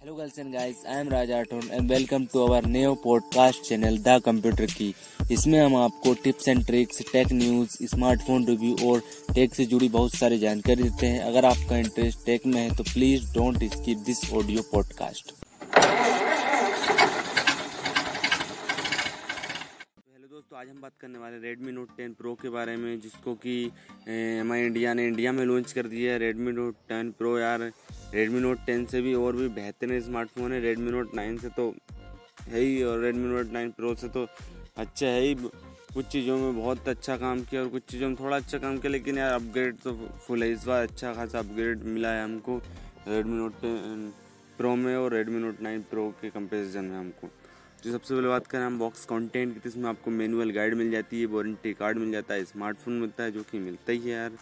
Hello girls and guys, I am Raj Rathod and welcome to our new podcast channel the computer की इसमें हम आपको tips and tricks tech news smartphone review और tech से जुड़ी बहुत सारी जानकारी देते हैं। अगर आपका इंटरेस्ट टेक में है तो please don't skip this audio podcast hello दोस्तों आज हम बात करने वाले Redmi Note 10 Pro के बारे में जिसको कि आई इंडिया ने इंडिया में लॉन्च कर दिया है रेडमी नोट 10 प्रो यार Redmi Note 10 से भी और भी बेहतरीन स्मार्टफ़ोन है। Redmi Note 9 से तो है ही और Redmi Note 9 Pro से तो अच्छा है ही। कुछ चीज़ों में बहुत अच्छा काम किया और कुछ चीज़ों में थोड़ा अच्छा काम किया, लेकिन यार अपग्रेड तो फुल है। इस बार अच्छा खासा अपग्रेड मिला है हमको Redmi Note 10 Pro में और Redmi Note 9 Pro के कंपेरिजन में हमको। जो सबसे पहले बात करें, हम बॉक्स कंटेंट की तो इसमें आपको मैनुअल गाइड मिल जाती है वारंटी कार्ड मिल जाता है स्मार्टफ़ोन मिलता है, जो कि मिलता ही है यार।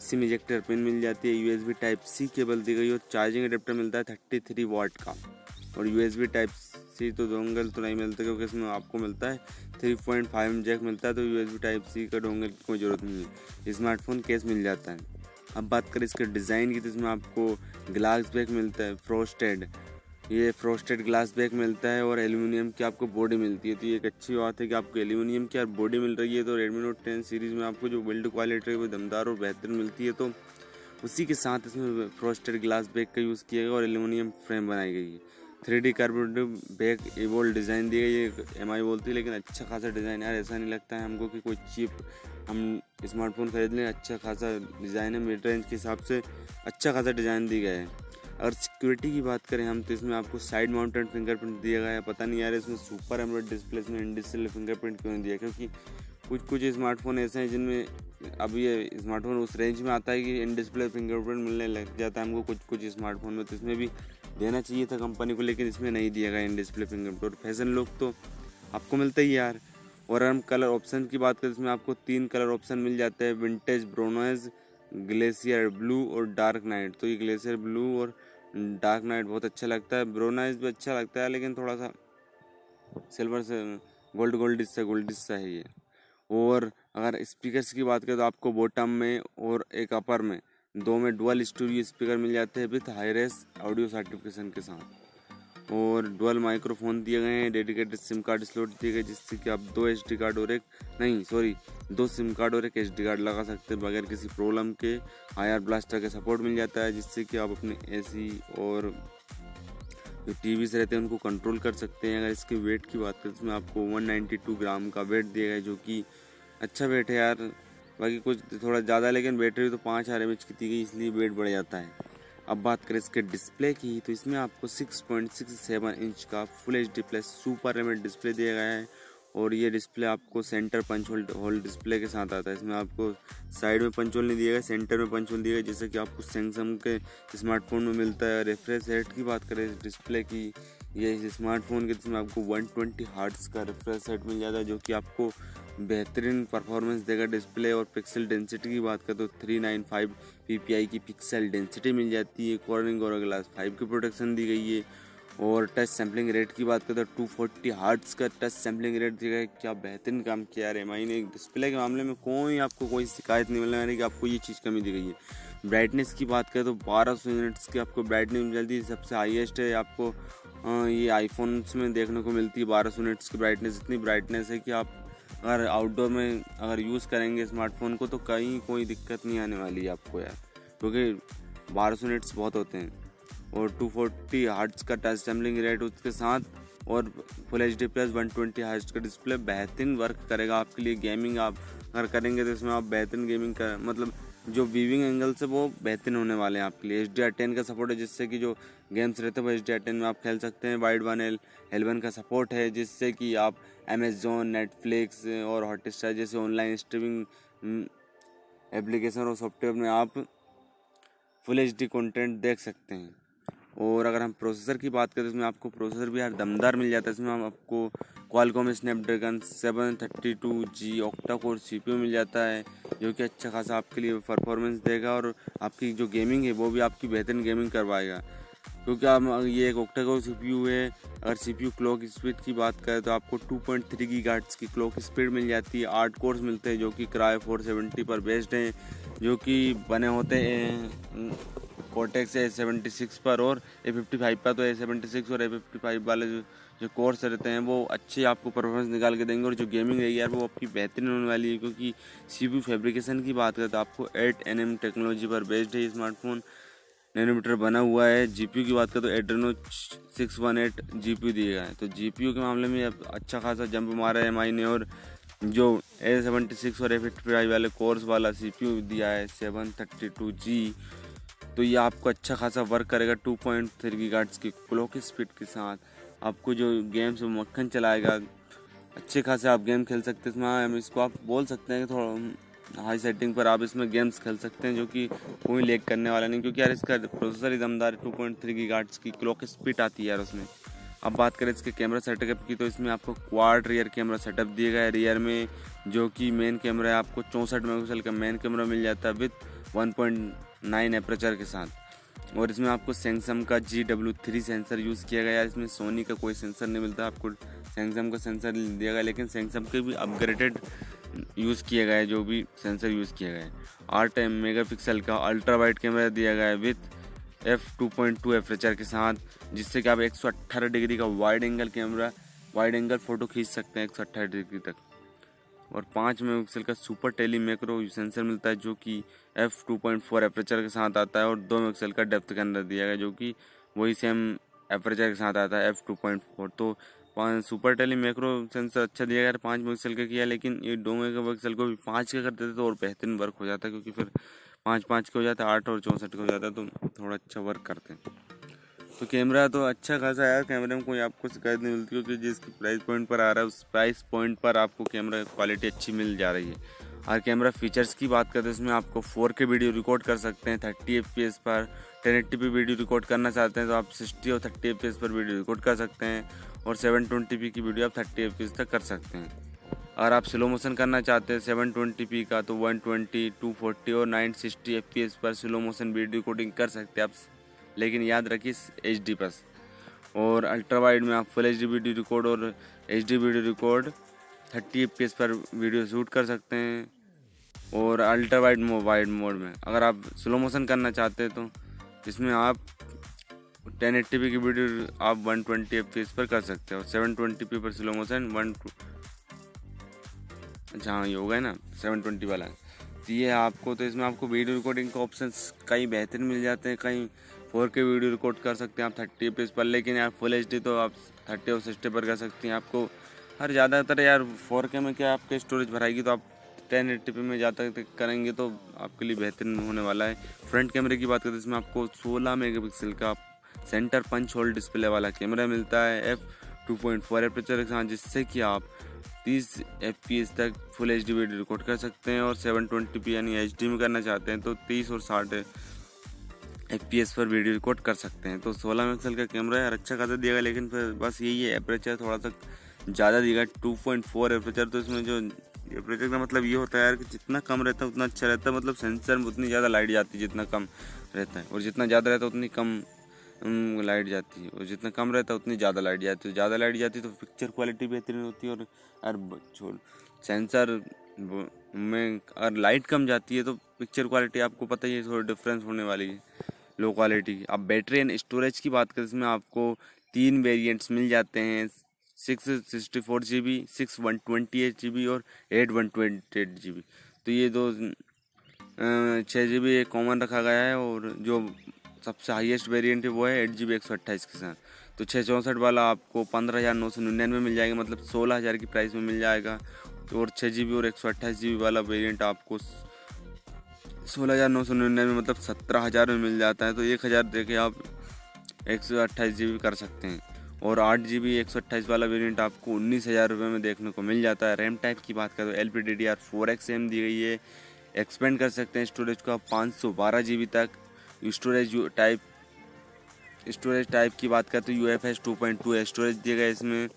सिम इजेक्टर पिन मिल जाती है यूएसबी टाइप सी केबल दी गई और चार्जिंग अडेप्टर मिलता है थर्टी थ्री वॉट का। और यूएसबी टाइप सी तो डोंगल तो नहीं मिलता क्योंकि इसमें आपको मिलता है थ्री पॉइंट फाइव जैक मिलता है तो यूएसबी टाइप सी का डोंगल की कोई ज़रूरत नहीं है। स्मार्टफ़ोन केस मिल जाता है। अब बात करें इसके डिज़ाइन की तो इसमें आपको ग्लास बैक मिलता है फ्रोस्टेड ये फ्रोस्टेड ग्लास बैग मिलता है और एल्यूमिनियम की आपको बॉडी मिलती है। तो ये एक अच्छी बात है कि आपको एल्यूमिनियम की बॉडी मिल रही है। तो रेडमी नोट टेन सीरीज़ में आपको जो बिल्ड क्वालिटी है वो दमदार और बेहतर मिलती है। तो उसी के साथ इसमें फ्रोस्टेड ग्लास बैग का यूज़ किया गया और एल्यूमिनियम फ्रेम बनाई गई है। थ्री डी कार्बोनेटिव बैग एवोल्ड डिज़ाइन दी गई है एम आई बोलती है, लेकिन अच्छा खासा डिज़ाइन यार ऐसा नहीं लगता है हमको कि कोई चीप हम स्मार्टफ़ोन खरीद लें अच्छा खासा डिज़ाइन है। मिड रेंज के हिसाब से अच्छा खासा डिज़ाइन दी गया है। अगर सिक्योरिटी की बात करें हम तो इसमें आपको साइड माउंटेड फिंगरप्रिंट दिया गया है। पता नहीं यार इसमें सुपर एमरेड डिस्प्ले में इंडिसल फिंगरप्रिंट क्यों नहीं दिया? क्योंकि कुछ कुछ स्मार्टफ़ोन ऐसे हैं जिनमें अब ये स्मार्टफ़ोन उस रेंज में आता है कि इन डिस्प्ले फिंगरप्रिंट मिलने लग जाता है हमको कुछ कुछ स्मार्टफ़ोन में। तो इसमें भी देना चाहिए था कंपनी को, लेकिन इसमें नहीं दिया गया इन डिस्प्ले फिंगरप्रिंट और फ़ैशन लुक तो आपको मिलता ही यार। और हम कलर ऑप्शन की बात करें, इसमें आपको तीन कलर ऑप्शन मिल जाते हैं विंटेज ब्रोनोज ग्लेशियर ब्लू और डार्क नाइट तो ये ग्लेशियर ब्लू और डार्क नाइट बहुत अच्छा लगता है ब्रोनाइज भी अच्छा लगता है, लेकिन थोड़ा सा सिल्वर से, गोल्ड गोल्ड सा गोल्ड सा है ये। और अगर स्पीकर्स की बात करें तो आपको बॉटम में और एक अपर में, दो में डुअल स्टूडियो स्पीकर मिल जाते हैं with high res audio certification के साथ। और डुअल माइक्रोफोन दिए गए हैं डेडिकेटेड सिम कार्ड स्लॉट दिए गए, जिससे कि आप दो एच कार्ड और एक, नहीं सॉरी दो सिम कार्ड और एक एच कार्ड लगा सकते हैं, बगैर किसी प्रॉब्लम के आई आर ब्लास्टर का सपोर्ट मिल जाता है, जिससे कि आप अपने एसी और जो टी वी रहते हैं, उनको कंट्रोल कर सकते हैं। अगर इसके वेट की बात करें तो इसमें आपको 192 ग्राम का वेट दिया गया जो कि अच्छा वेट है यार। बाकी कुछ थोड़ा ज़्यादा, लेकिन बैटरी तो पाँच हज़ार एम की दी गई, इसलिए वेट बढ़ जाता है। अब बात करें इसके डिस्प्ले की तो इसमें आपको 6.67 इंच का full H D plus super M display दिया गया है और ये डिस्प्ले आपको centre punch hole hole display के साथ आता है। इसमें आपको साइड में पंच होल नहीं दिया गया सेंटर में पंच होल दिया गया, जैसे कि आपको सैमसंग के स्मार्टफ़ोन में मिलता है। रेफ्रेश रेट की बात करें डिस्प्ले की, ये स्मार्टफ़ोन के जिसमें आपको 120 ट्वेंटी हार्ट्स का रेफ्रेश रेट मिल जाता है, जो कि आपको बेहतरीन परफॉर्मेंस देगा डिस्प्ले और पिक्सल डेंसिटी की बात करें तो थ्री नाइन फाइव पीपीआई की पिक्सल डेंसिटी मिल जाती है कॉर्निंग और ग्लास फाइव की प्रोटेक्शन दी गई है। और टच सैम्पलिंग रेट की बात करें तो टू फोर्टी हार्ट्स का टच सैम्पलिंग रेट दिया गया क्या बेहतरीन काम किया है एम ने। डिस्प्ले के मामले में कोई आपको कोई शिकायत नहीं मिलने वाली कि आपको ये चीज़ कमी दी गई है। ब्राइटनेस की बात करें तो बारह सौ यूनिट्स की आपको ब्राइटनेस मिल जाती है। सबसे हाईएस्ट है आपको ये आईफोन्स में देखने को मिलती है बारह सौ यूनिट्स की ब्राइटनेस इतनी ब्राइटनेस है कि आप अगर आउटडोर में अगर यूज़ करेंगे स्मार्टफ़ोन को तो कहीं कोई दिक्कत नहीं आने वाली है आपको यार। क्योंकि बारह सौ नेट्स बहुत होते हैं और टू फोर्टी हार्ट्स का टच सैम्पलिंग रेट उसके साथ और full H D plus one twenty hertz का डिस्प्ले बेहतरीन वर्क करेगा आपके लिए गेमिंग आप अगर करेंगे तो इसमें आप बेहतरीन गेमिंग कर मतलब जो वीविंग एंगल से वो बेहतरीन होने वाले हैं आपके लिए। एच डी टेन का सपोर्ट है जिससे कि जो गेम्स रहते हैं वो एच डी टेन में आप खेल सकते हैं। वाइड वन एल एलेवन का सपोर्ट है जिससे कि आप अमेजोन नेटफ्लिक्स और हॉटस्टार जैसे ऑनलाइन स्ट्रीमिंग एप्लीकेशन और सॉफ्टवेयर में आप फुल एच डी कॉन्टेंट देख सकते हैं। और अगर हम प्रोसेसर की बात करें तो इसमें आपको प्रोसेसर भी हर दमदार मिल जाता है। इसमें हम आपको Qualcomm Snapdragon seven thirty two G octa core C P मिल जाता है, जो कि अच्छा खासा आपके लिए परफॉर्मेंस देगा और आपकी जो गेमिंग है, वो भी आपकी बेहतरीन गेमिंग करवाएगा। क्योंकि आप ये एक ऑक्टा कोर सी है। अगर सी पी क्लॉक स्पीड की बात करें तो आपको 2.3 की गार्ड्स की क्लॉक स्पीड मिल जाती है। आठ कोर्स मिलते हैं जो कि क्राई फोर सेवेंटी पर बेस्ड हैं, जो कि बने होते हैं कोटेक्स ए सेवेंटी सिक्स पर और ए फिफ्टी फाइव पर। तो ए सेवेंटी सिक्स और ए फिफ्टी फाइव वाले जो जो कोर्स रहते हैं, वो अच्छे आपको परफॉर्मेंस निकाल के देंगे और जो गेमिंग रहेगी यार, वो आपकी बेहतरीन होने वाली है। क्योंकि सी पी फैब्रिकेशन की बात करें तो आपको एट एन एम टेक्नोलॉजी पर बेस्ड है स्मार्टफ़ोन नैनोमीटर बना हुआ है। जीपीयू की बात करें तो Adreno six one eight G P दिए गए तो जीपीयू के मामले में अब अच्छा खासा जंप मारा है एम ने और जो ए सेवेंटी सिक्स और ए फिफ्टी फाइव वाले कोर्स वाला सी पी यू दिया है सेवन थर्टी टू जी तो ये आपको अच्छा खासा वर्क करेगा टू पॉइंट थ्री गार्ड्स की क्लॉक स्पीड के साथ। आपको जो गेम्स मक्खन चलाएगा, अच्छे खासे आप गेम खेल सकते हैं। इसमें इसको आप बोल सकते हैं कि थोड़ा हाई सेटिंग पर आप इसमें गेम्स खेल सकते हैं जो कि कोई लेक करने वाला नहीं, क्योंकि यार इसका प्रोसेसर ही दमदार टू पॉइंट थ्री की गार्ड्स की क्लॉक स्पीड आती है यार उसमें। अब बात करें इसके कैमरा सेटअप की तो इसमें आपको क्वाड रियर कैमरा सेटअप दिया गया है। रियर में जो कि मेन कैमरा है, आपको चौंसठ मेगा का मेन कैमरा मिल जाता है with one point nine aperture के साथ। और इसमें आपको सैमसंग का G W three sensor use किया गया है। इसमें सोनी का कोई सेंसर नहीं मिलता, आपको सैमसंग का सेंसर दिया गया, लेकिन सैमसंग के भी अपग्रेडेड यूज़ किया गया है, जो भी सेंसर यूज़ किया गया है। आठ एम मेगा पिक्सल का अल्ट्रा वाइड कैमरा दिया गया है with F two point two aperture के साथ, जिससे कि आप एक सौ अट्ठारह डिग्री का wide angle camera wide angle photo खींच सकते हैं एक सौ अट्ठारह डिग्री तक। और पाँच मेगापिक्सल का सुपर टेली मैक्रो सेंसर मिलता है जो कि F two point four aperture के साथ आता है और दो मेगापिक्सल का डेप्थ के अंदर दिया गया जो कि वही सेम एपरेचर के साथ आता है, एफ़ टू पॉइंट फोर। तो सुपर टेली मैक्रो सेंसर अच्छा दिया गया पाँच मेगापिक्सल का किया, लेकिन ये दो मेगापिक्सल को भी पाँच का कर देते तो और बेहतरीन वर्क हो जाता क्योंकि फिर पाँच पाँच के हो जाता आठ और चौंसठ का हो जाता तो थोड़ा अच्छा वर्क करते हैं। तो कैमरा तो अच्छा खासा है, कैमरे में कोई आपको शिकायत नहीं मिलती क्योंकि जिसकी प्राइस पॉइंट पर आ रहा है, उस प्राइस पॉइंट पर आपको कैमरा क्वालिटी अच्छी मिल जा रही है। और कैमरा फीचर्स की बात करते हैं इसमें आपको फोर के वीडियो रिकॉर्ड कर सकते हैं थर्टी एफ़ पी एस पर टेन एट्टी वीडियो रिकॉर्ड करना चाहते हैं तो आप सिक्सटी और थर्टी एफ़ पी एस पर वीडियो रिकॉर्ड कर सकते हैं और सेवन ट्वेंटी पी की वीडियो आप थर्टी एफ़ पी एस तक कर सकते हैं। अगर आप स्लो मोशन करना चाहते हैं सेवन ट्वेंटी पी का तो वन ट्वेंटी टू फोर्टी और nine sixty F P S पर स्लो मोशन वीडियो रिकॉर्डिंग कर सकते हैं आप। लेकिन याद रखिए एच डी प्लस और अल्ट्रा वाइड में आप full H D video record और H D video record thirty F पर वीडियो शूट कर सकते हैं। और ultra wide mode wide mode में। अगर आप स्लो मोशन करना चाहते हैं तो इसमें आप टेन एट्टी पी की वीडियो आप वन ट्वेंटी एफ़ पर कर सकते हो। सेवन ट्वेंटी पी पर स्लो मोशन वन अच्छा हाँ ये हो गया ना सेवन ट्वेंटी वाला। तो ये आपको तो इसमें आपको वीडियो रिकॉर्डिंग के ऑप्शन कई बेहतर मिल जाते हैं, कहीं फोर के वीडियो रिकॉर्ड कर सकते हैं आप थर्टी एफ़ पर, लेकिन यार फुल एचडी तो आप थर्टी और सिक्सटी पर कर सकते हैं। आपको हर ज़्यादातर यार फोर के में क्या आपके स्टोरेज भराएगी तो आप टेन एट्टी पी में ज़्यादा करेंगे तो आपके लिए बेहतरीन होने वाला है। फ्रंट कैमरे की बात करें तो इसमें आपको 16 मेगापिक्सल का सेंटर पंच होल डिस्प्ले वाला कैमरा मिलता है F two point four aperture के जिससे कि आप 30 एफ़ तक full H D video record कर सकते हैं और 720p यानी एच डी में करना चाहते हैं तो 30 और 60 एफ़ पर वीडियो रिकॉर्ड कर सकते हैं। तो 16 मेगापिक्सल का कैमरा यार अच्छा खासा दिएगा लेकिन फिर बस यही है एपरेचर थोड़ा सा ज़्यादा दिएगा 2.4 एपरेचर तो इसमें जो एपरेचर का मतलब ये होता है यार कि जितना कम रहता है, उतना अच्छा रहता है। मतलब सेंसर में उतनी ज़्यादा लाइट जाती है, जितना कम रहता है। और जितना ज़्यादा रहता है, उतनी कम लाइट जाती है। और जितना कम रहता है, उतनी ज़्यादा लाइट जाती है। ज़्यादा लाइट जाती है तो पिक्चर क्वालिटी बेहतरीन होती है। और यार छोड़ सेंसर में अगर लाइट कम जाती है तो पिक्चर क्वालिटी आपको पता ही है, थोड़ी डिफरेंस होने वाली है। Low quality. अब बैटरी एंड स्टोरेज की बात करें, इसमें आपको तीन वेरिएंट्स मिल जाते हैं। Six sixty four G B six one twenty eight G B और eight one twenty eight G B तो ये दो छः जी बी कॉमन रखा गया है और जो सबसे हाईएस्ट वेरिएंट है वो है एट जी बी एक सौ अट्ठाईस के साथ। तो छः चौंसठ वाला आपको पंद्रह हज़ार नौ सौ निन्यानवे मिल जाएगा मतलब सोलह हज़ार की प्राइस में मिल जाएगा। और छः जी बी और एक सौ अट्ठाईस जी बी वाला वेरिएंट आपको सोलह हज़ार नौ सौ निन्यानवे मतलब सत्रह हज़ार में मिल जाता है तो एक हज़ार दे के आप एक सौ अट्ठाईस जी बी कर सकते हैं। और आठ जी बी एक सौ अट्ठाईस वाला वेरियंट आपको उन्नीस हज़ार रुपये में देखने को मिल जाता है। रैम टाइप की बात करें तो L P D D R four X M दी गई है। एक्सपेंड कर सकते हैं स्टोरेज को आप पाँच सौ बारह जी बी तक। स्टोरेज टाइप स्टोरेज टाइप की बात करें तो U F S two point two storage दिया गया इसमें।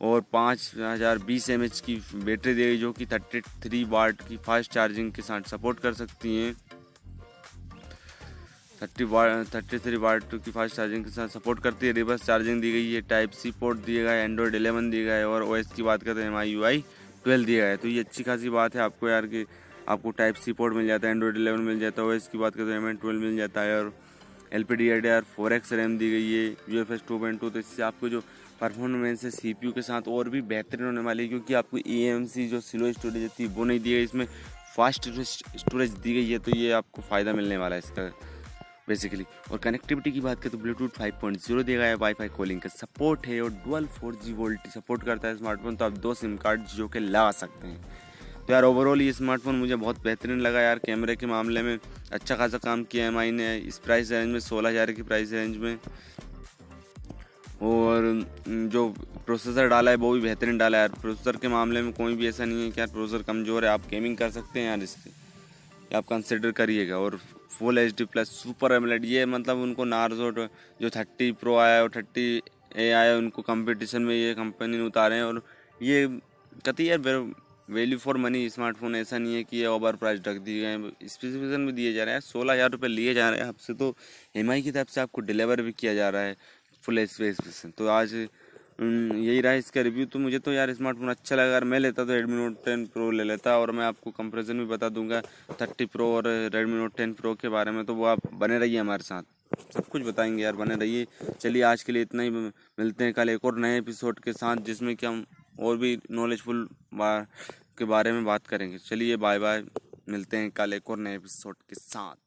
और पाँच हज़ार बीस एम की बैटरी दी गई जो कि थर्टी थ्री वाट की फास्ट चार्जिंग के साथ सपोर्ट कर सकती हैं। Thirty watt thirty three watt की फास्ट चार्जिंग के साथ सपोर्ट करती है। रिवर्स चार्जिंग दी गई है टाइप सी पोर्ट गया है एंड्रॉयड एलेवन गया है और ओएस की बात करते हैं M I U I twelve दिया गया है। तो ये अच्छी खासी बात है, आपको यार कि आपको टाइप सी पोर्ट मिल जाता है एंड्रॉयड एलेवन मिल जाता है ओएस की बात करते हैं एम ट्वेल्व मिल जाता है और L P D D R four X RAM दी गई है U F S two point two तो इससे आपको जो परफॉर्मेंस है सी के साथ और भी बेहतरीन होने वाली है, क्योंकि आपको सी जो स्लो स्टोरेज थी वो नहीं दी गई, इसमें फास्ट स्टोरेज दी गई है तो ये आपको फ़ायदा मिलने वाला है इसका बेसिकली और कनेक्टिविटी की बात करें तो ब्लूटूथ 5.0 देगा है वाईफाई कॉलिंग का सपोर्ट है, और डुअल 4G वोल्ट सपोर्ट करता है स्मार्टफ़ोन तो आप दो सिम कार्ड जो के लगा सकते हैं। तो यार ओवरऑल ये स्मार्टफ़ोन मुझे बहुत बेहतरीन लगा यार कैमरे के मामले में अच्छा खासा काम किया एम ने इस प्राइस रेंज में सोलह हज़ार की प्राइस रेंज में। और जो प्रोसेसर डाला है, वो भी बेहतरीन डाला है यार। प्रोसेसर के मामले में कोई भी ऐसा नहीं है कि यार प्रोसेसर कमज़ोर है। आप गेमिंग कर सकते हैं यार इससे। आप कंसिडर करिएगा। और full H D plus super AMOLED ये मतलब उनको नार्जो जो थर्टी प्रो आया और थर्टी ए आया, उनको कंपटीशन में ये कंपनी ने उतारे हैं। और ये कहती है वैल्यू फॉर मनी स्मार्टफ़ोन ऐसा नहीं है कि ये ओवर प्राइस रख दिए गए स्पेसिफिकेशन भी दिए जा रहे हैं। सोलह हज़ार रुपये लिए जा रहे हैं आपसे। तो एमआई की तरफ़ से आपको डिलीवर भी किया जा रहा है। फुल स्पेसिफिकेशन तो आज यही रहा इसका रिव्यू तो मुझे तो यार स्मार्टफ़ोन अच्छा लगा। अगर मैं लेता तो रेडमी नोट टेन प्रो ले लेता और मैं आपको कंपेरिजन भी बता दूँगा थर्टी प्रो और रेडमी नोट टेन प्रो के बारे में। तो वो आप बने रहिए हमारे साथ। सब कुछ बताएँगे यार, बने रहिए। चलिए आज के लिए इतना ही। मिलते हैं कल एक और नए एपिसोड के साथ, जिसमें कि हम और भी नॉलेजफुल के बारे में बात करेंगे। चलिए बाय बाय मिलते हैं कल एक और नए एपिसोड के साथ।